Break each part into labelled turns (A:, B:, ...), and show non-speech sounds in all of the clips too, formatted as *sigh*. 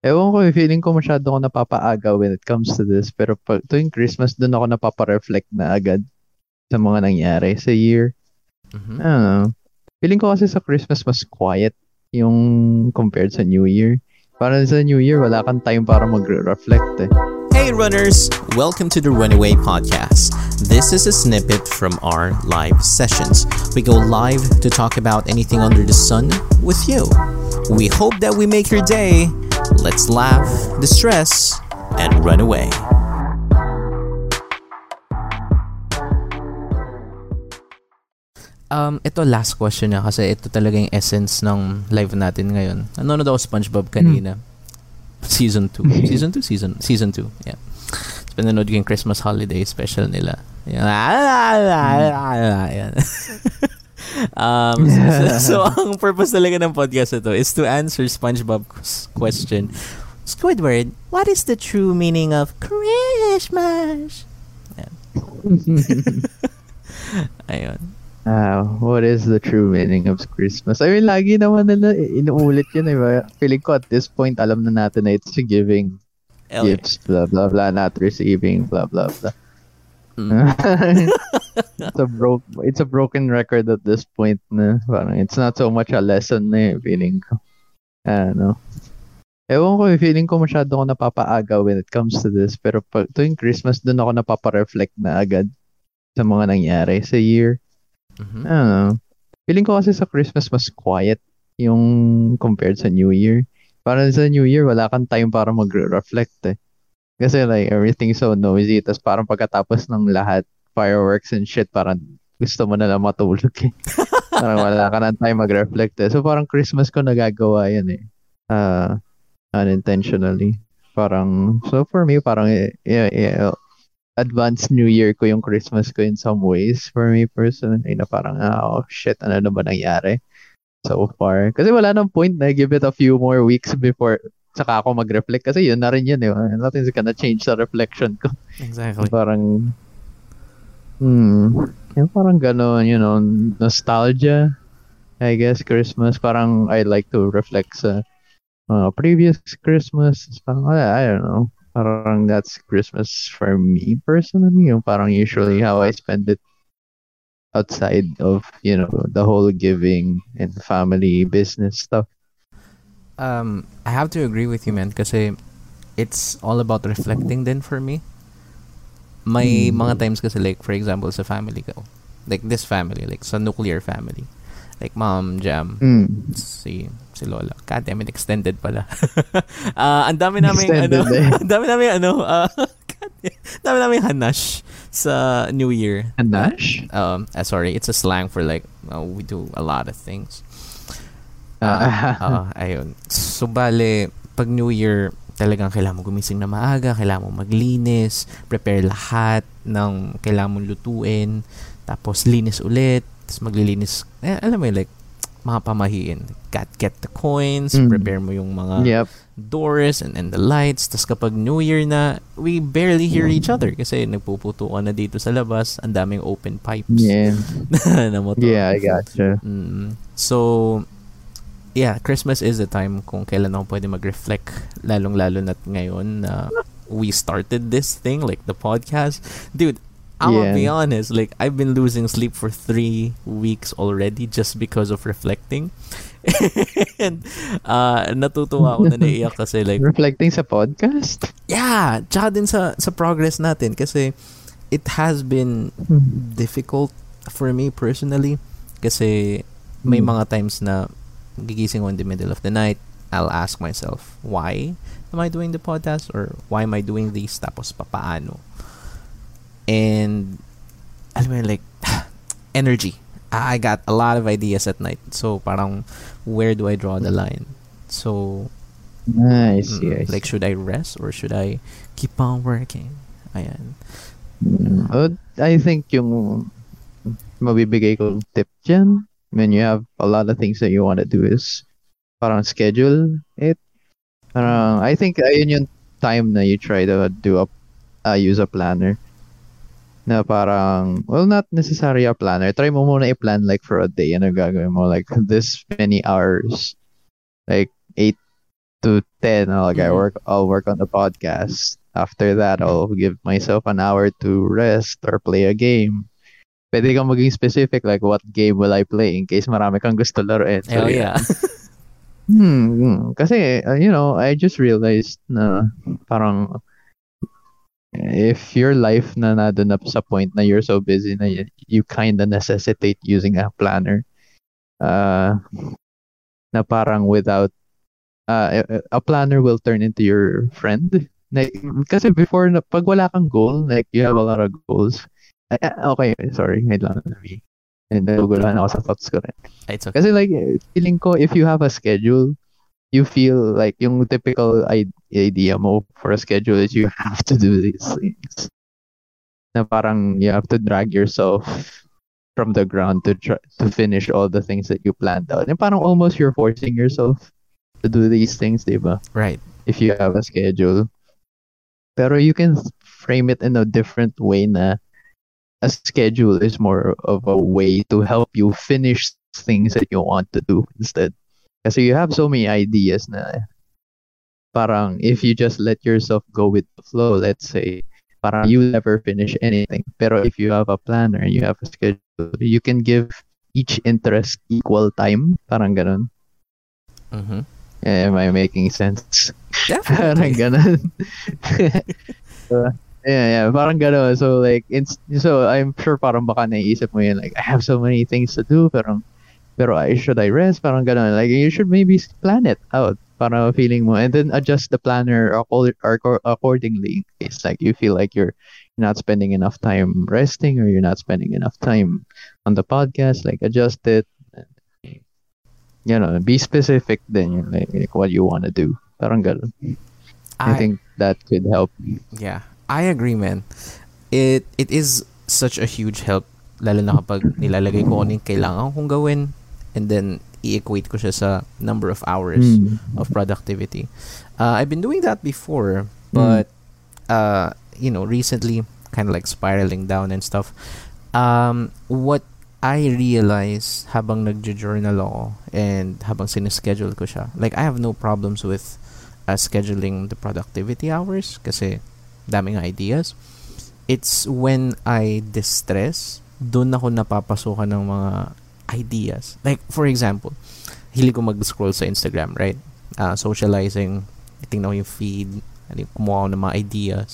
A: Ewan ko, feeling ko masyado ako napapaaga when it comes to this. Pero pag tuwing Christmas, doon ako napapa-reflect na agad sa mga nangyari sa year.
B: Mhm.
A: I don't know. Feeling ko kasi sa Christmas mas quiet yung compared sa New Year. Parang sa New Year, wala kang time para mag-reflect eh.
B: Hey runners, welcome to the Runaway Podcast. This is a snippet from our live sessions. We go live to talk about anything under the sun with you. We hope that we make your day. Let's laugh, distress, and run away. Um, ito last question na kasi ito talaga yung essence ng live natin ngayon. Nanonood ako SpongeBob hmm. kanina. Season 2. Hmm. Season 2? Season season 2. Yeah. So, pinanood ko yung Christmas holiday special nila. Yan. Hmm. *laughs* Yan. Um, *laughs* so, *laughs* so, ang purpose talaga ng podcast ito is to answer SpongeBob's question. Squidward, what is the true meaning of Christmas? Yan. *laughs* Ayun.
A: Ah, what is the true meaning of Christmas? I mean, lagi naman nila inuulit yun eh. ba? Feeling ko at this point, alam na natin na it's giving
B: L-
A: gifts, blah, blah, blah, not receiving, blah, blah, blah.
B: Mm.
A: It's a broke it's a broken record at this point na parang it's not so much a lesson na eh, feeling ko. Ano. Ewan ko, feeling ko masyado ako napapaaga when it comes to this. Pero pag tuwing Christmas, doon ako napapa-reflect na agad sa mga nangyari sa year.
B: Mhm.
A: I don't know. Feeling ko kasi sa Christmas mas quiet yung compared sa New Year. Parang sa New Year, wala kang time para mag-reflect eh. Kasi like, everything's so noisy. Tapos parang pagkatapos ng lahat, fireworks and shit, parang gusto mo na lang matulog eh. *laughs* parang wala ka ng time mag-reflect eh. So parang Christmas ko nagagawa yan eh. Uh, unintentionally. Parang, so for me, parang, eh, yeah, yeah, advanced New Year ko yung Christmas ko in some ways for me personally na parang ah, oh shit ano na ba nangyari so far kasi wala nang point na give it a few more weeks before saka ako mag-reflect kasi yun na rin yun eh nothing's gonna change sa reflection ko
B: Exactly.
A: parang hmm. Yung parang gano'n you know nostalgia I guess Christmas. Parang I like to reflect sa uh, previous Christmas. Parang I, I don't know. Parang that's Christmas for me personally. Yung parang usually how I spend it outside of you know the whole giving and family business stuff.
B: Um, I have to agree with you, man, kasi it's all about reflecting then for me. May
A: Mm.
B: mga times kasi like, for example, sa family ko, like this family, like sa nuclear family, like mom, jam,
A: mm.
B: si si Lola. God damn it, extended pala. *laughs* Ah, ang dami namin ano,
A: Extended *laughs* eh.
B: ang dami namin ano, ah, *laughs* God damn, dami namin hanash sa New Year.
A: Hanash?
B: Um, ah, sorry, it's a slang for like uh, we do a lot of things.
A: Ah.
B: Ah, ayun. So, bale, pag New Year, talagang kailangan mo gumising na maaga, kailangan mo maglinis, prepare lahat ng kailangan mong lutuin, tapos linis ulit, tapos maglilinis, eh, alam mo yun, like, mga pamahiin. Got, get the coins,
A: Mm.
B: prepare mo yung mga
A: yep
B: doors and, and the lights. Tapos kapag New Year na, we barely hear each other kasi nagpuputukan na dito sa labas, ang daming open pipes
A: yeah *laughs*
B: na motor.
A: yeah I gotcha
B: Mm. So, yeah, Christmas is the time kung kailan ako pwede mag-reflect, lalong-lalo na ngayon na we started this thing, like the podcast. Dude, I'm gonna
A: Yeah.
B: be honest, like, I've been losing sleep for three weeks already just because of reflecting. *laughs* and, uh, natutuwa ako na naiyak kasi, *laughs* like,
A: reflecting sa podcast
B: yeah, tsaka din sa, sa progress natin kasi it has been difficult for me personally kasi may
A: Mm.
B: mga times na gigising ako in the middle of the night I'll ask myself why am I doing the podcast or why am I doing this? Tapos papaano? And alam mo like *sighs* energy. I got a lot of ideas at night. So parang where do I draw the line? So
A: I see,
B: Mm,
A: see.
B: like should I rest or should I keep on working? Ayan.
A: Mm. I think yung mabibigay ko tip dyan when you have a lot of things that you want to do is parang schedule it. Parang, I think ayun yung time na you try to do a uh, use a planner. Na parang, well, not necessarily a planner. Try mo muna i-plan like for a day. Ano gagawin mo? Like *laughs* this many hours. Like 8 to 10, I'll, like, I
B: Mhm.
A: work, I'll work on the podcast. After that, I'll give myself an hour to rest or play a game. Pwede kang maging specific, like, what game will I play in case marami kang gusto laruin. So,
B: Hell yeah. *laughs*
A: Hmm, hmm. kasi, uh, you know, I just realized na parang if your life na nado na sa point na you're so busy na you, you kind of necessitate using a planner uh, na parang without uh, a- a planner will turn into your friend. Like, kasi before, na, pag wala kang goal, like you have a lot of goals. Ay, ah, okay, sorry. Wait lang. And naguguluhan ako sa thoughts ko rin.
B: It's okay.
A: Kasi like, eh, feeling ko, if you have a schedule, you feel like yung typical i- idea mo for a schedule is you have to do these things. Na parang you have to drag yourself from the ground to try, to finish all the things that you planned out. And parang almost you're forcing yourself to do these things, diba?
B: Right.
A: If you have a schedule. Pero you can frame it in a different way na a schedule is more of a way to help you finish things that you want to do instead. Kasi you have so many ideas na parang if you just let yourself go with the flow, let's say, parang you never finish anything. Pero if you have a planner and you have a schedule, you can give each interest equal time. Parang ganun.
B: Mm-hmm.
A: Am I making sense? *laughs* parang
B: Definitely.
A: ganun. *laughs* Uh, yeah, yeah, parang ganun. So like, it's, so I'm sure parang baka naisip mo yun, like, I have so many things to do, pero, pero I, should I rest? Parang ganun. Like, you should maybe plan it out. Para feeling mo, and then adjust the planner acco- acco- accordingly. in case like you feel like you're not spending enough time resting or you're not spending enough time on the podcast, like adjust it. You know, be specific then, like, like what you want to do. Parang ganun. I,
B: I,
A: think that could help.
B: yeah, I agree, man. It it is such a huge help lalo na kapag nilalagay ko ano yung kailangan kong gawin and then i-equate ko siya sa number of hours
A: Mm.
B: of productivity. Uh, I've been doing that before, but uh, you know, recently, kind of like spiraling down and stuff. Um, what I realize habang nagjo-journal ako and habang sineschedule ko siya, like I have no problems with uh, scheduling the productivity hours kasi daming ideas. It's when I distress, doon ako napapasukan ng mga ideas. Like, for example, hilig ko mag-scroll sa Instagram, right? Uh, socializing, tingnan ko yung feed, kumuha ako ng mga ideas.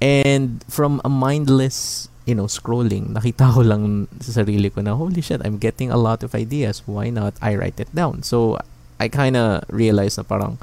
B: And from a mindless, you know, scrolling, nakita ko lang sa sarili ko na, holy shit, I'm getting a lot of ideas. Why not I write it down? So, I kind of realized na parang,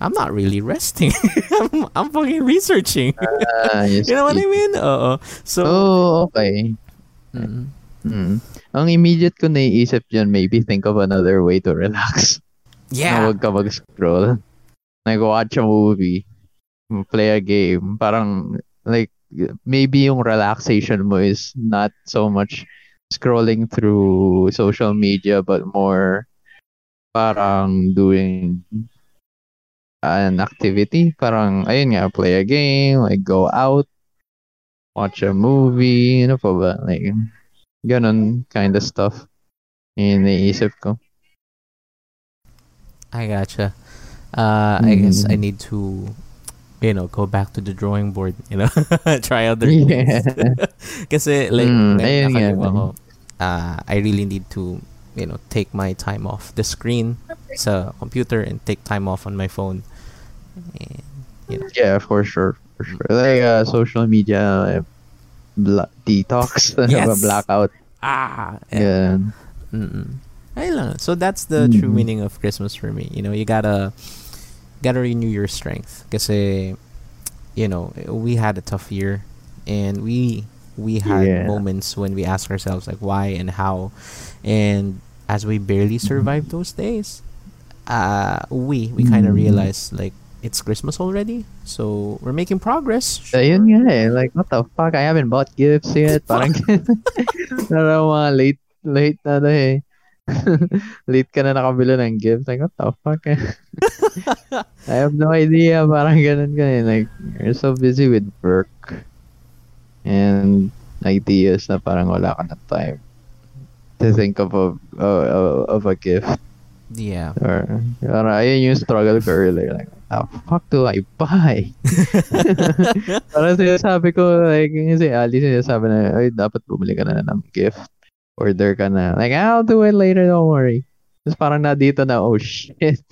B: I'm not really resting. *laughs* I'm, I'm fucking researching. *laughs*
A: Yes.
B: you know what I mean? Oo. So,
A: Oh, okay.
B: mm,
A: Mm. Ang immediate ko naiisip dyan, maybe think of another way to relax. *laughs* Na
B: yeah.
A: huwag ka mag-scroll. Like, watch a movie. Play a game. Parang, like, maybe yung relaxation mo is not so much scrolling through social media, but more parang doing an activity. Parang, ayun nga, play a game, like, go out, watch a movie, ano pa ba? Like, ganun kind of stuff. Yung naisip ko.
B: I gotcha. Uh, I guess I
A: Mm.
B: need to, you know, go back to the drawing board. You know, *laughs* try other
A: Yeah.
B: things. *laughs* Kasi like,
A: Mm, ayun nga.
B: nakaliwa ko, uh, I really need to, you know, take my time off the screen sa computer and take time off on my phone. And, you know,
A: Yeah, for sure. For sure. Like uh, social media uh, bla- detox, *laughs*
B: Yes.
A: blackout.
B: ah, yeah. Mm-mm. Lang. So that's the true
A: Mhm.
B: meaning of Christmas for me. You know, you gotta gotta renew your strength. Kasi, you know, we had a tough year, and we we had
A: Yeah.
B: moments when we ask ourselves like why and how, and as we barely survived those days, uh, we we kind of
A: Mhm.
B: realized like it's Christmas already, so we're making progress.
A: Ayun nga eh. Like, what the fuck? I haven't bought gifts yet. Parang, *laughs* parang *laughs* mga late, late na na eh. *laughs* late ka na nakabila ng gift. Like, what the fuck eh? I have no idea. Parang ganun ka eh. Like, you're so busy with work and ideas na parang wala ka na time to think of a, of, of a gift.
B: Yeah.
A: Or, parang ayun yung struggle ko earlier. Like, the fuck do I buy? parang sinasabi ko, like, si Ali sinasabi na, ay, dapat bumili ka na ng gift. Order ka na. Like, I'll do it later, don't worry. Tapos parang na dito na, oh shit.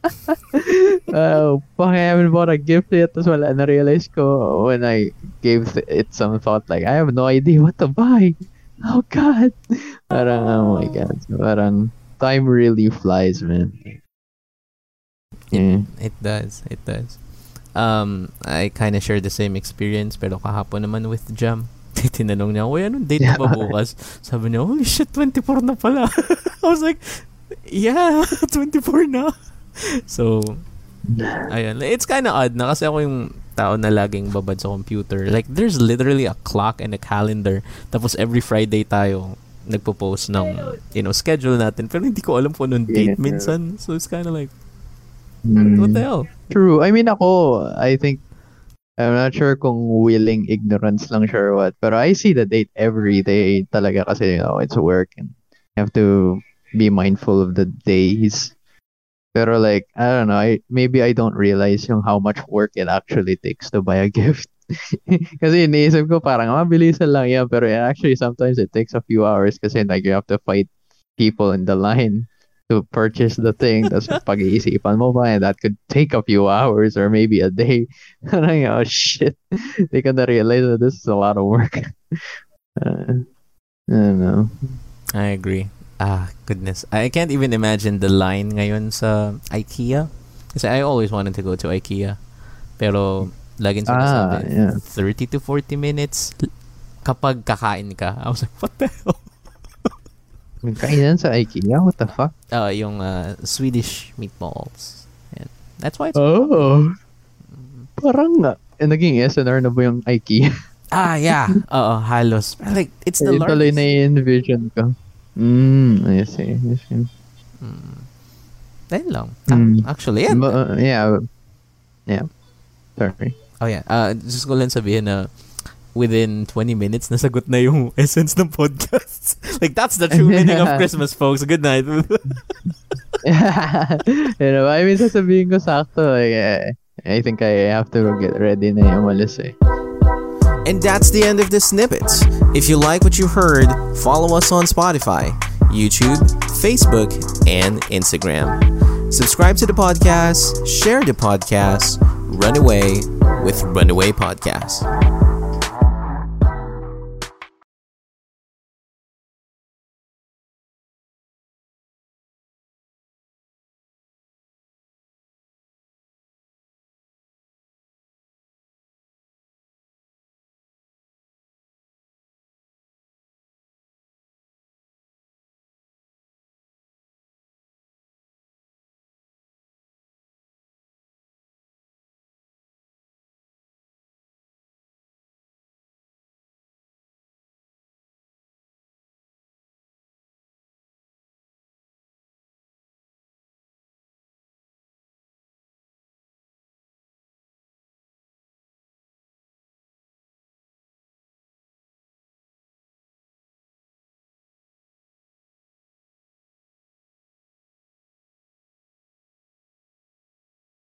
A: *laughs* oh, fuck, I haven't bought a gift yet. Tapos wala, na-realize ko when I gave it some thought, like, I have no idea what to buy. Oh, God. Parang, oh my God. Parang, time really flies, man. Yeah.
B: It does. It does. Um, I kind of share the same experience pero kahapon naman with Jam. *laughs* Tinanong niya, Uy, anong date
A: Yeah.
B: ba bukas? Sabi niya, holy shit, 24 na pala. *laughs* I was like, yeah, *laughs* 24 na. So, ayun. It's kind of odd na kasi ako yung tao na laging babad sa computer. Like, there's literally a clock and a calendar. Tapos every Friday tayo nagpo-post ng, you know, schedule natin. Pero hindi ko alam kung anong date
A: Yeah.
B: minsan. So, it's kind of like,
A: Mm.
B: what the hell?
A: True. I mean, ako, I think, I'm not sure kung willing ignorance lang sure what, but I see the date every day talaga kasi, you know, it's work and you have to be mindful of the days. Pero like, I don't know, I, maybe I don't realize yung how much work it actually takes to buy a *laughs* gift. kasi iniisip ko parang mabilisan lang yan, pero actually sometimes it takes a few hours kasi like you have to fight people in the line to purchase the thing. Tapos *laughs* pag-iisipan mo pa, and that could take a few hours or maybe a day. *laughs* Parang, oh shit. They can realize that this is a lot of work. *laughs* Uh, I don't know.
B: I agree. Ah, goodness. I can't even imagine the line ngayon sa IKEA. Kasi I always wanted to go to IKEA. Pero, laging
A: Ah, yeah.
B: 30 to 40 minutes kapag kakain ka. I was like, what the hell?
A: Kainan sa IKEA? What the fuck?
B: Uh, yung uh, Swedish meatballs. And that's why it's...
A: Oh. Parang nga. Eh, naging S&R na ba yung IKEA? *laughs*
B: Ah, yeah. Oo, halos. Like, it's the
A: Yun tuloy
B: largest...
A: na envision ko. Mm, I see. I see.
B: Mm. Ayun lang. Ah,
A: Mm.
B: actually, yeah.
A: Uh, yeah. Yeah. Sorry.
B: Oh yeah, uh, just ko lang sabihin na within 20 minutes, nasagot na yung *laughs* essence ng podcast. *laughs* like, that's the true meaning of *laughs* Christmas, folks. Good night.
A: you know, I mean, sasabihin ko sakto. Like, eh, I think I have to get ready na yung umalis eh.
B: and that's the end of the snippets. If you like what you heard, follow us on Spotify, YouTube, Facebook, and Instagram. Subscribe to the podcast, share the podcast, run away with Runaway Podcast.